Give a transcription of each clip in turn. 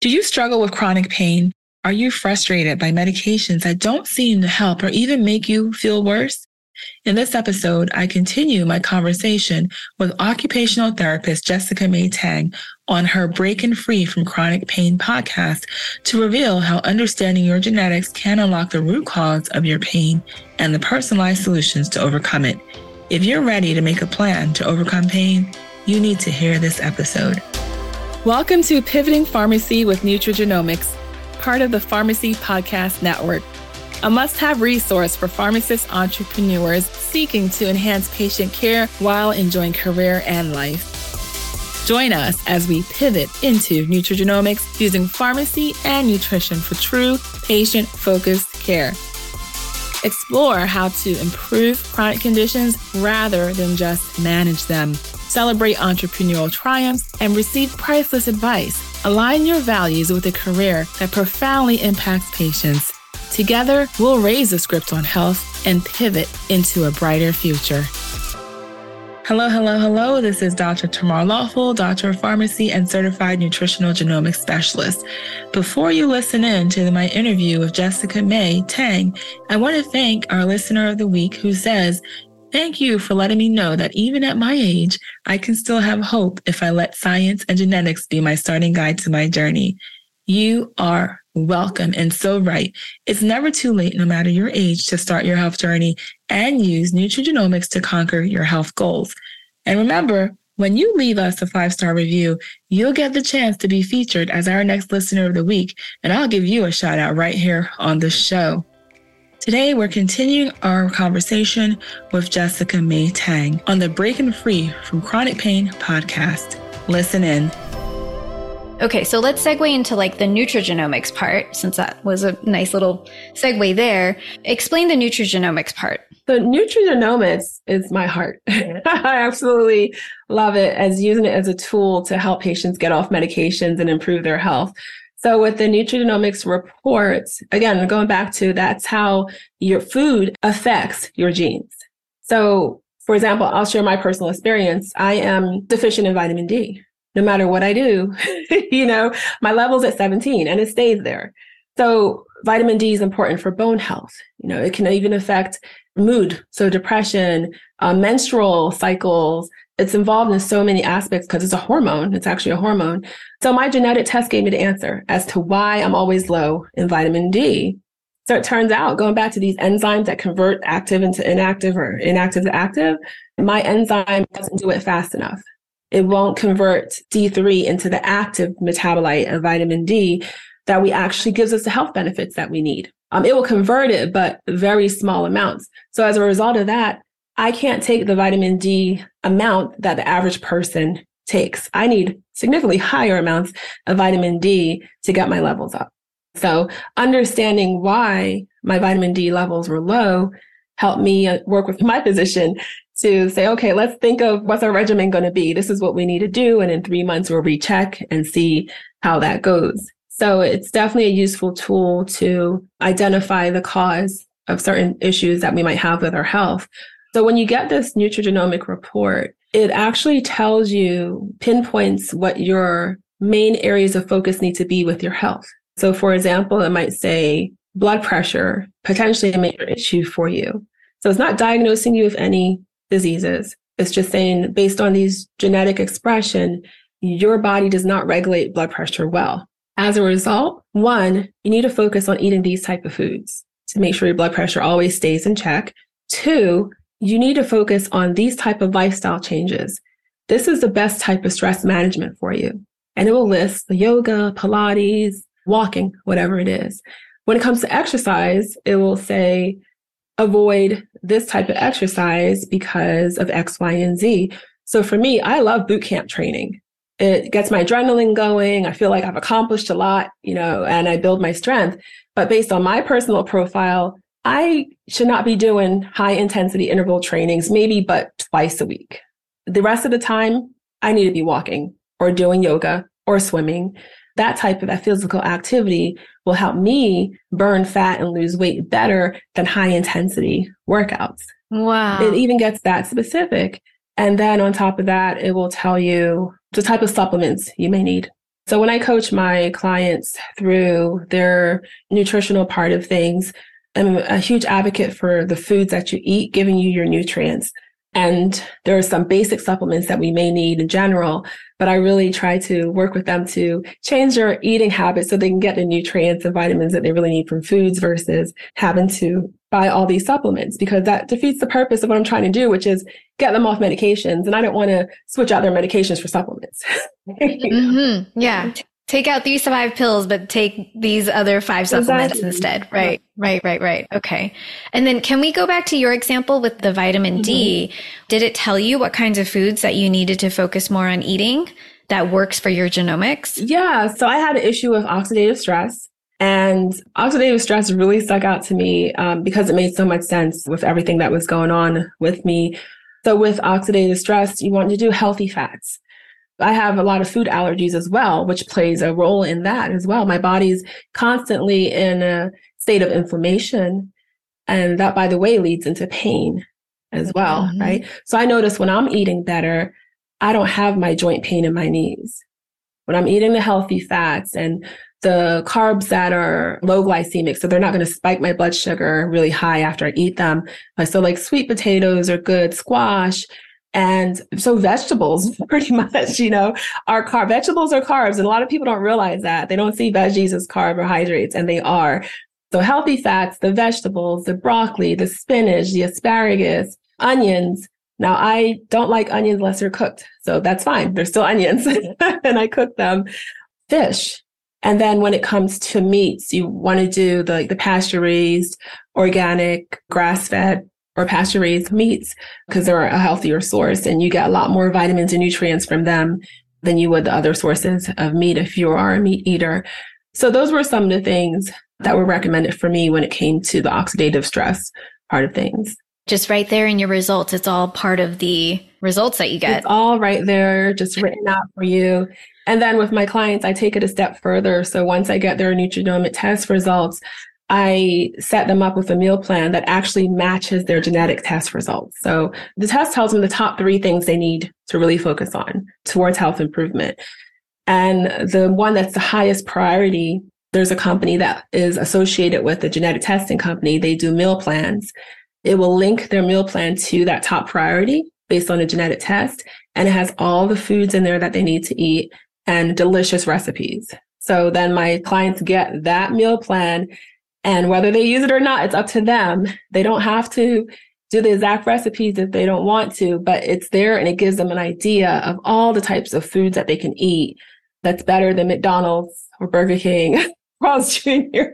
Do you struggle with chronic pain? Are you frustrated by medications that don't seem to help or even make you feel worse? In this episode, I continue my conversation with occupational therapist Jessica May Tang on her Breaking Free from Chronic Pain podcast to reveal how understanding your genetics can unlock the root cause of your pain and the personalized solutions to overcome it. If you're ready to make a plan to overcome pain, you need to hear this episode. Welcome to Pivoting Pharmacy with Nutrigenomics, part of the Pharmacy Podcast Network, a must have resource for pharmacist entrepreneurs seeking to enhance patient care while enjoying career and life. Join us as we pivot into nutrigenomics using pharmacy and nutrition for true patient focused care. Explore how to improve chronic conditions rather than just manage them celebrate entrepreneurial triumphs, and receive priceless advice. Align your values with a career that profoundly impacts patients. Together, we'll raise the script on health and pivot into a brighter future. Hello, hello, hello. This is Dr. Tamar Lawful, Doctor of Pharmacy and Certified Nutritional Genomics Specialist. Before you listen in to my interview with Jessica May Tang, I want to thank our listener of the week who says, Thank you for letting me know that even at my age, I can still have hope if I let science and genetics be my starting guide to my journey. You are welcome and so right. It's never too late, no matter your age, to start your health journey and use nutrigenomics to conquer your health goals. And remember, when you leave us a five star review, you'll get the chance to be featured as our next listener of the week, and I'll give you a shout out right here on the show. Today, we're continuing our conversation with Jessica May Tang on the Breaking Free from Chronic Pain podcast. Listen in. Okay, so let's segue into like the nutrigenomics part, since that was a nice little segue there. Explain the nutrigenomics part. The nutrigenomics is my heart. I absolutely love it as using it as a tool to help patients get off medications and improve their health. So with the nutrigenomics reports, again, going back to that's how your food affects your genes. So for example, I'll share my personal experience. I am deficient in vitamin D. No matter what I do, you know, my level's at 17 and it stays there. So vitamin D is important for bone health. You know, it can even affect mood. So depression, uh, menstrual cycles, it's involved in so many aspects because it's a hormone. It's actually a hormone. So my genetic test gave me the answer as to why I'm always low in vitamin D. So it turns out, going back to these enzymes that convert active into inactive or inactive to active, my enzyme doesn't do it fast enough. It won't convert D3 into the active metabolite of vitamin D that we actually gives us the health benefits that we need. Um, it will convert it, but very small amounts. So as a result of that, I can't take the vitamin D amount that the average person takes. I need significantly higher amounts of vitamin D to get my levels up. So understanding why my vitamin D levels were low helped me uh, work with my physician to say, okay, let's think of what's our regimen going to be. This is what we need to do. And in three months, we'll recheck and see how that goes. So it's definitely a useful tool to identify the cause of certain issues that we might have with our health so when you get this nutrigenomic report, it actually tells you, pinpoints what your main areas of focus need to be with your health. So for example, it might say blood pressure, potentially a major issue for you. So it's not diagnosing you with any diseases. It's just saying based on these genetic expression, your body does not regulate blood pressure well. As a result, one, you need to focus on eating these type of foods to make sure your blood pressure always stays in check. Two, you need to focus on these type of lifestyle changes. This is the best type of stress management for you. And it will list the yoga, Pilates, walking, whatever it is. When it comes to exercise, it will say avoid this type of exercise because of X, Y, and Z. So for me, I love boot camp training. It gets my adrenaline going. I feel like I've accomplished a lot, you know, and I build my strength. But based on my personal profile, I should not be doing high intensity interval trainings, maybe but twice a week. The rest of the time, I need to be walking or doing yoga or swimming. That type of physical activity will help me burn fat and lose weight better than high intensity workouts. Wow. It even gets that specific. And then on top of that, it will tell you the type of supplements you may need. So when I coach my clients through their nutritional part of things, I'm a huge advocate for the foods that you eat, giving you your nutrients. And there are some basic supplements that we may need in general, but I really try to work with them to change their eating habits so they can get the nutrients and vitamins that they really need from foods versus having to buy all these supplements because that defeats the purpose of what I'm trying to do, which is get them off medications. And I don't want to switch out their medications for supplements. mm-hmm. Yeah take out these five pills, but take these other five supplements exactly. instead. Right, right, right, right. Okay. And then can we go back to your example with the vitamin mm-hmm. D? Did it tell you what kinds of foods that you needed to focus more on eating that works for your genomics? Yeah. So I had an issue with oxidative stress. And oxidative stress really stuck out to me um, because it made so much sense with everything that was going on with me. So with oxidative stress, you want to do healthy fats. I have a lot of food allergies as well, which plays a role in that as well. My body's constantly in a state of inflammation. And that, by the way, leads into pain as well, mm-hmm. right? So I notice when I'm eating better, I don't have my joint pain in my knees. When I'm eating the healthy fats and the carbs that are low glycemic, so they're not going to spike my blood sugar really high after I eat them. Uh, so like sweet potatoes are good, squash, and so vegetables, pretty much, you know, are carb. Vegetables are carbs. And a lot of people don't realize that. They don't see veggies as carbohydrates, and they are. So healthy fats, the vegetables, the broccoli, the spinach, the asparagus, onions. Now I don't like onions unless they're cooked. So that's fine. They're still onions and I cook them. Fish. And then when it comes to meats, you want to do the, the pasture raised, organic, grass fed or pasture raised meats because they're a healthier source and you get a lot more vitamins and nutrients from them than you would the other sources of meat if you are a meat eater. So those were some of the things that were recommended for me when it came to the oxidative stress part of things. Just right there in your results, it's all part of the results that you get. It's all right there, just written out for you. And then with my clients, I take it a step further. So once I get their nutrigenomic test results, I set them up with a meal plan that actually matches their genetic test results. So the test tells them the top three things they need to really focus on towards health improvement. And the one that's the highest priority, there's a company that is associated with the genetic testing company. They do meal plans. It will link their meal plan to that top priority based on a genetic test. And it has all the foods in there that they need to eat and delicious recipes. So then my clients get that meal plan and whether they use it or not, it's up to them. They don't have to do the exact recipes if they don't want to, but it's there and it gives them an idea of all the types of foods that they can eat that's better than McDonald's or Burger King, Carl's Jr.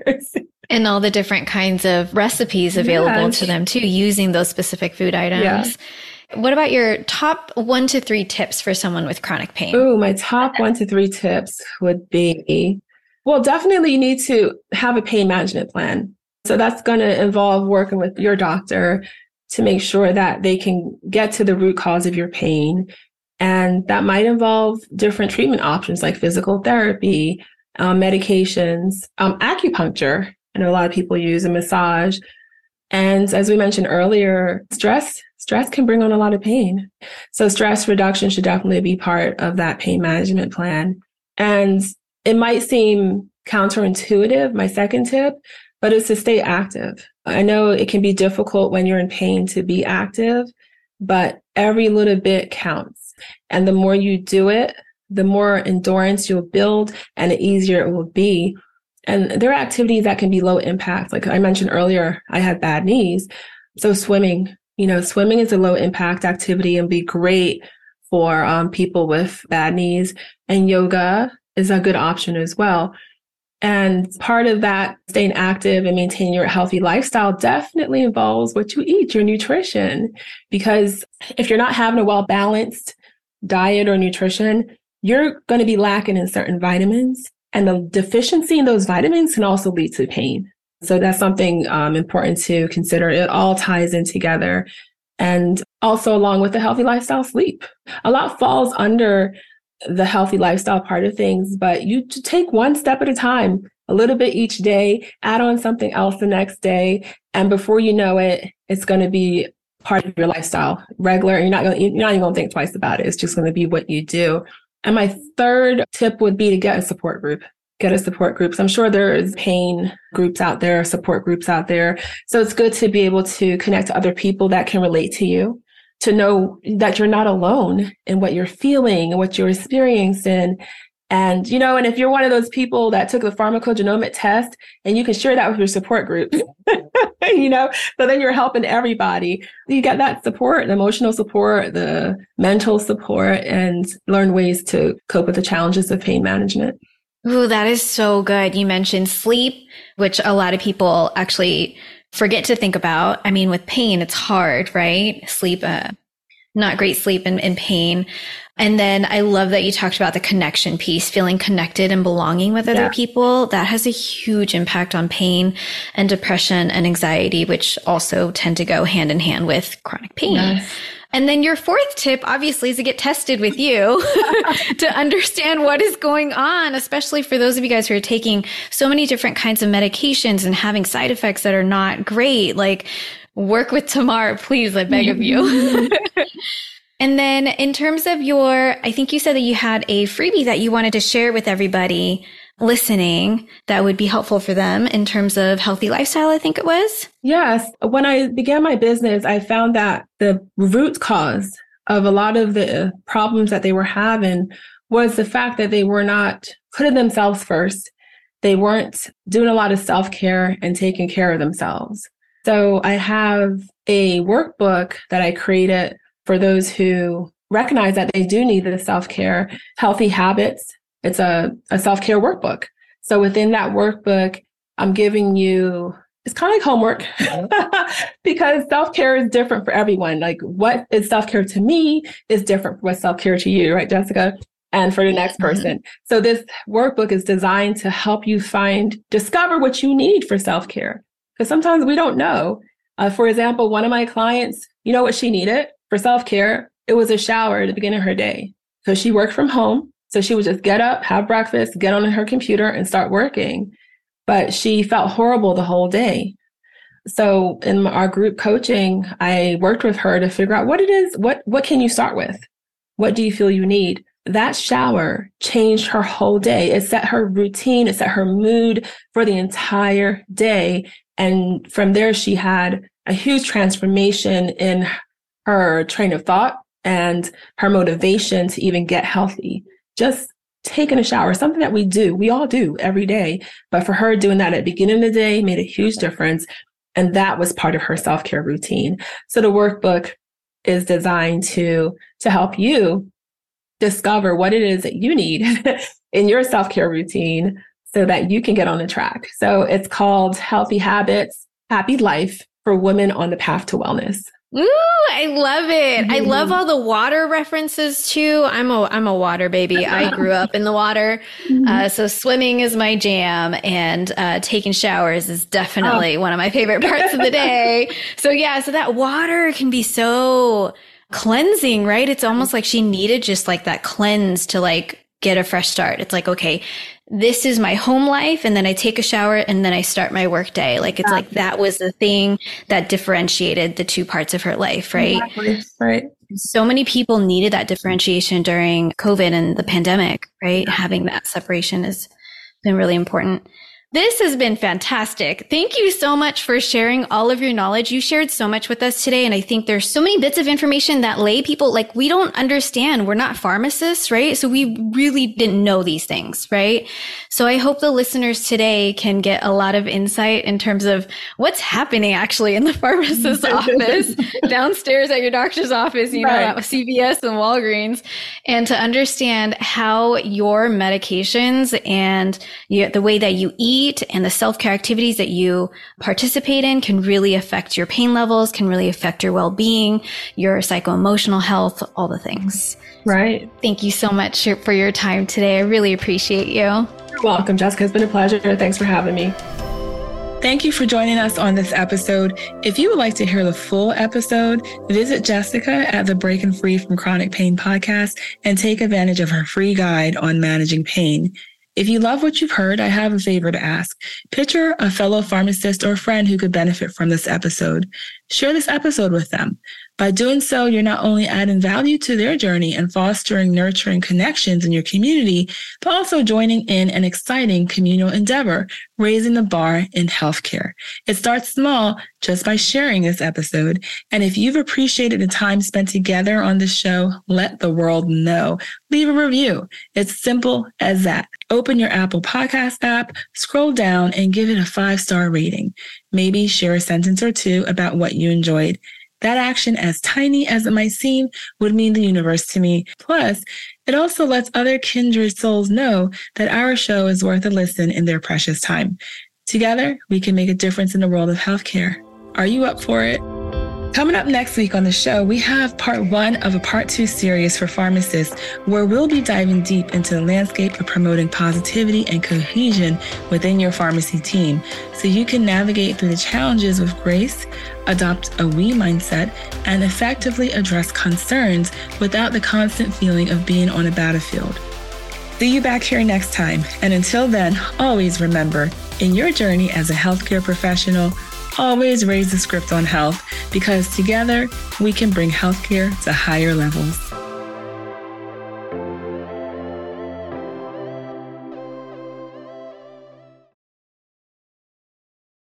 and all the different kinds of recipes available yes. to them too, using those specific food items. Yeah. What about your top one to three tips for someone with chronic pain? Oh, my top one to three tips would be well, definitely you need to have a pain management plan. So that's going to involve working with your doctor to make sure that they can get to the root cause of your pain. And that might involve different treatment options like physical therapy, um, medications, um, acupuncture. I know a lot of people use a massage. And as we mentioned earlier, stress, stress can bring on a lot of pain. So stress reduction should definitely be part of that pain management plan. And it might seem counterintuitive, my second tip, but it's to stay active. I know it can be difficult when you're in pain to be active, but every little bit counts. And the more you do it, the more endurance you'll build and the easier it will be. And there are activities that can be low impact. Like I mentioned earlier, I had bad knees. So swimming, you know, swimming is a low impact activity and be great for um, people with bad knees and yoga is a good option as well. And part of that staying active and maintaining your healthy lifestyle definitely involves what you eat, your nutrition. Because if you're not having a well balanced diet or nutrition, you're going to be lacking in certain vitamins. And the deficiency in those vitamins can also lead to pain. So that's something um, important to consider. It all ties in together. And also along with the healthy lifestyle, sleep. A lot falls under the healthy lifestyle part of things, but you take one step at a time, a little bit each day, add on something else the next day. And before you know it, it's going to be part of your lifestyle, regular. You're not going, to, you're not even going to think twice about it. It's just going to be what you do. And my third tip would be to get a support group. Get a support group. I'm sure there is pain groups out there, support groups out there. So it's good to be able to connect to other people that can relate to you, to know that you're not alone in what you're feeling and what you're experiencing and, you know, and if you're one of those people that took the pharmacogenomic test and you can share that with your support group, you know, so then you're helping everybody. You get that support, the emotional support, the mental support, and learn ways to cope with the challenges of pain management. Ooh, that is so good. You mentioned sleep, which a lot of people actually forget to think about. I mean, with pain, it's hard, right? Sleep, uh, not great sleep and, and pain. And then I love that you talked about the connection piece, feeling connected and belonging with other yeah. people. That has a huge impact on pain and depression and anxiety, which also tend to go hand in hand with chronic pain. And then your fourth tip, obviously, is to get tested with you to understand what is going on, especially for those of you guys who are taking so many different kinds of medications and having side effects that are not great. Like, work with Tamar, please, I beg of you. And then in terms of your, I think you said that you had a freebie that you wanted to share with everybody listening that would be helpful for them in terms of healthy lifestyle, I think it was. Yes. When I began my business, I found that the root cause of a lot of the problems that they were having was the fact that they were not putting themselves first. They weren't doing a lot of self care and taking care of themselves. So I have a workbook that I created for those who recognize that they do need the self care, healthy habits. It's a, a self care workbook. So within that workbook, I'm giving you, it's kind of like homework because self care is different for everyone. Like what is self care to me is different from what self care to you, right, Jessica? And for the next mm-hmm. person. Mm-hmm. So this workbook is designed to help you find, discover what you need for self care. Because sometimes we don't know. Uh, for example, one of my clients, you know what she needed? for self care, it was a shower at the beginning of her day. So she worked from home. So she would just get up, have breakfast, get on her computer and start working. But she felt horrible the whole day. So in our group coaching, I worked with her to figure out what it is, what, what can you start with? What do you feel you need? That shower changed her whole day. It set her routine. It set her mood for the entire day. And from there, she had a huge transformation in her train of thought and her motivation to even get healthy. Just taking a shower, something that we do, we all do every day. But for her, doing that at the beginning of the day made a huge difference. And that was part of her self care routine. So the workbook is designed to, to help you discover what it is that you need in your self care routine so that you can get on the track. So it's called Healthy Habits, Happy Life for Women on the Path to Wellness. Ooh, I love it. Mm-hmm. I love all the water references too. I'm a I'm a water baby. I grew up in the water, mm-hmm. uh, so swimming is my jam, and uh, taking showers is definitely oh. one of my favorite parts of the day. So yeah, so that water can be so cleansing, right? It's almost like she needed just like that cleanse to like get a fresh start. It's like okay, this is my home life and then I take a shower and then I start my work day. Like it's like that was the thing that differentiated the two parts of her life, right? Exactly. Right. So many people needed that differentiation during COVID and the pandemic, right? Having that separation has been really important. This has been fantastic. Thank you so much for sharing all of your knowledge. You shared so much with us today. And I think there's so many bits of information that lay people, like we don't understand. We're not pharmacists, right? So we really didn't know these things, right? So I hope the listeners today can get a lot of insight in terms of what's happening actually in the pharmacist's office, downstairs at your doctor's office, you right. know, at CVS and Walgreens, and to understand how your medications and the way that you eat eat and the self-care activities that you participate in can really affect your pain levels, can really affect your well-being, your psycho-emotional health, all the things. Right. Thank you so much for your time today. I really appreciate you. You're welcome, Jessica. It's been a pleasure. Thanks for having me. Thank you for joining us on this episode. If you would like to hear the full episode, visit Jessica at the Breaking Free from Chronic Pain podcast and take advantage of her free guide on managing pain. If you love what you've heard, I have a favor to ask. Picture a fellow pharmacist or friend who could benefit from this episode. Share this episode with them. By doing so, you're not only adding value to their journey and fostering nurturing connections in your community, but also joining in an exciting communal endeavor, raising the bar in healthcare. It starts small just by sharing this episode. And if you've appreciated the time spent together on the show, let the world know. Leave a review. It's simple as that. Open your Apple Podcast app, scroll down, and give it a five star rating. Maybe share a sentence or two about what you enjoyed. That action, as tiny as it might seem, would mean the universe to me. Plus, it also lets other kindred souls know that our show is worth a listen in their precious time. Together, we can make a difference in the world of healthcare. Are you up for it? Coming up next week on the show, we have part one of a part two series for pharmacists where we'll be diving deep into the landscape of promoting positivity and cohesion within your pharmacy team so you can navigate through the challenges with grace, adopt a we mindset, and effectively address concerns without the constant feeling of being on a battlefield. See you back here next time. And until then, always remember in your journey as a healthcare professional, always raise the script on health because together we can bring healthcare to higher levels.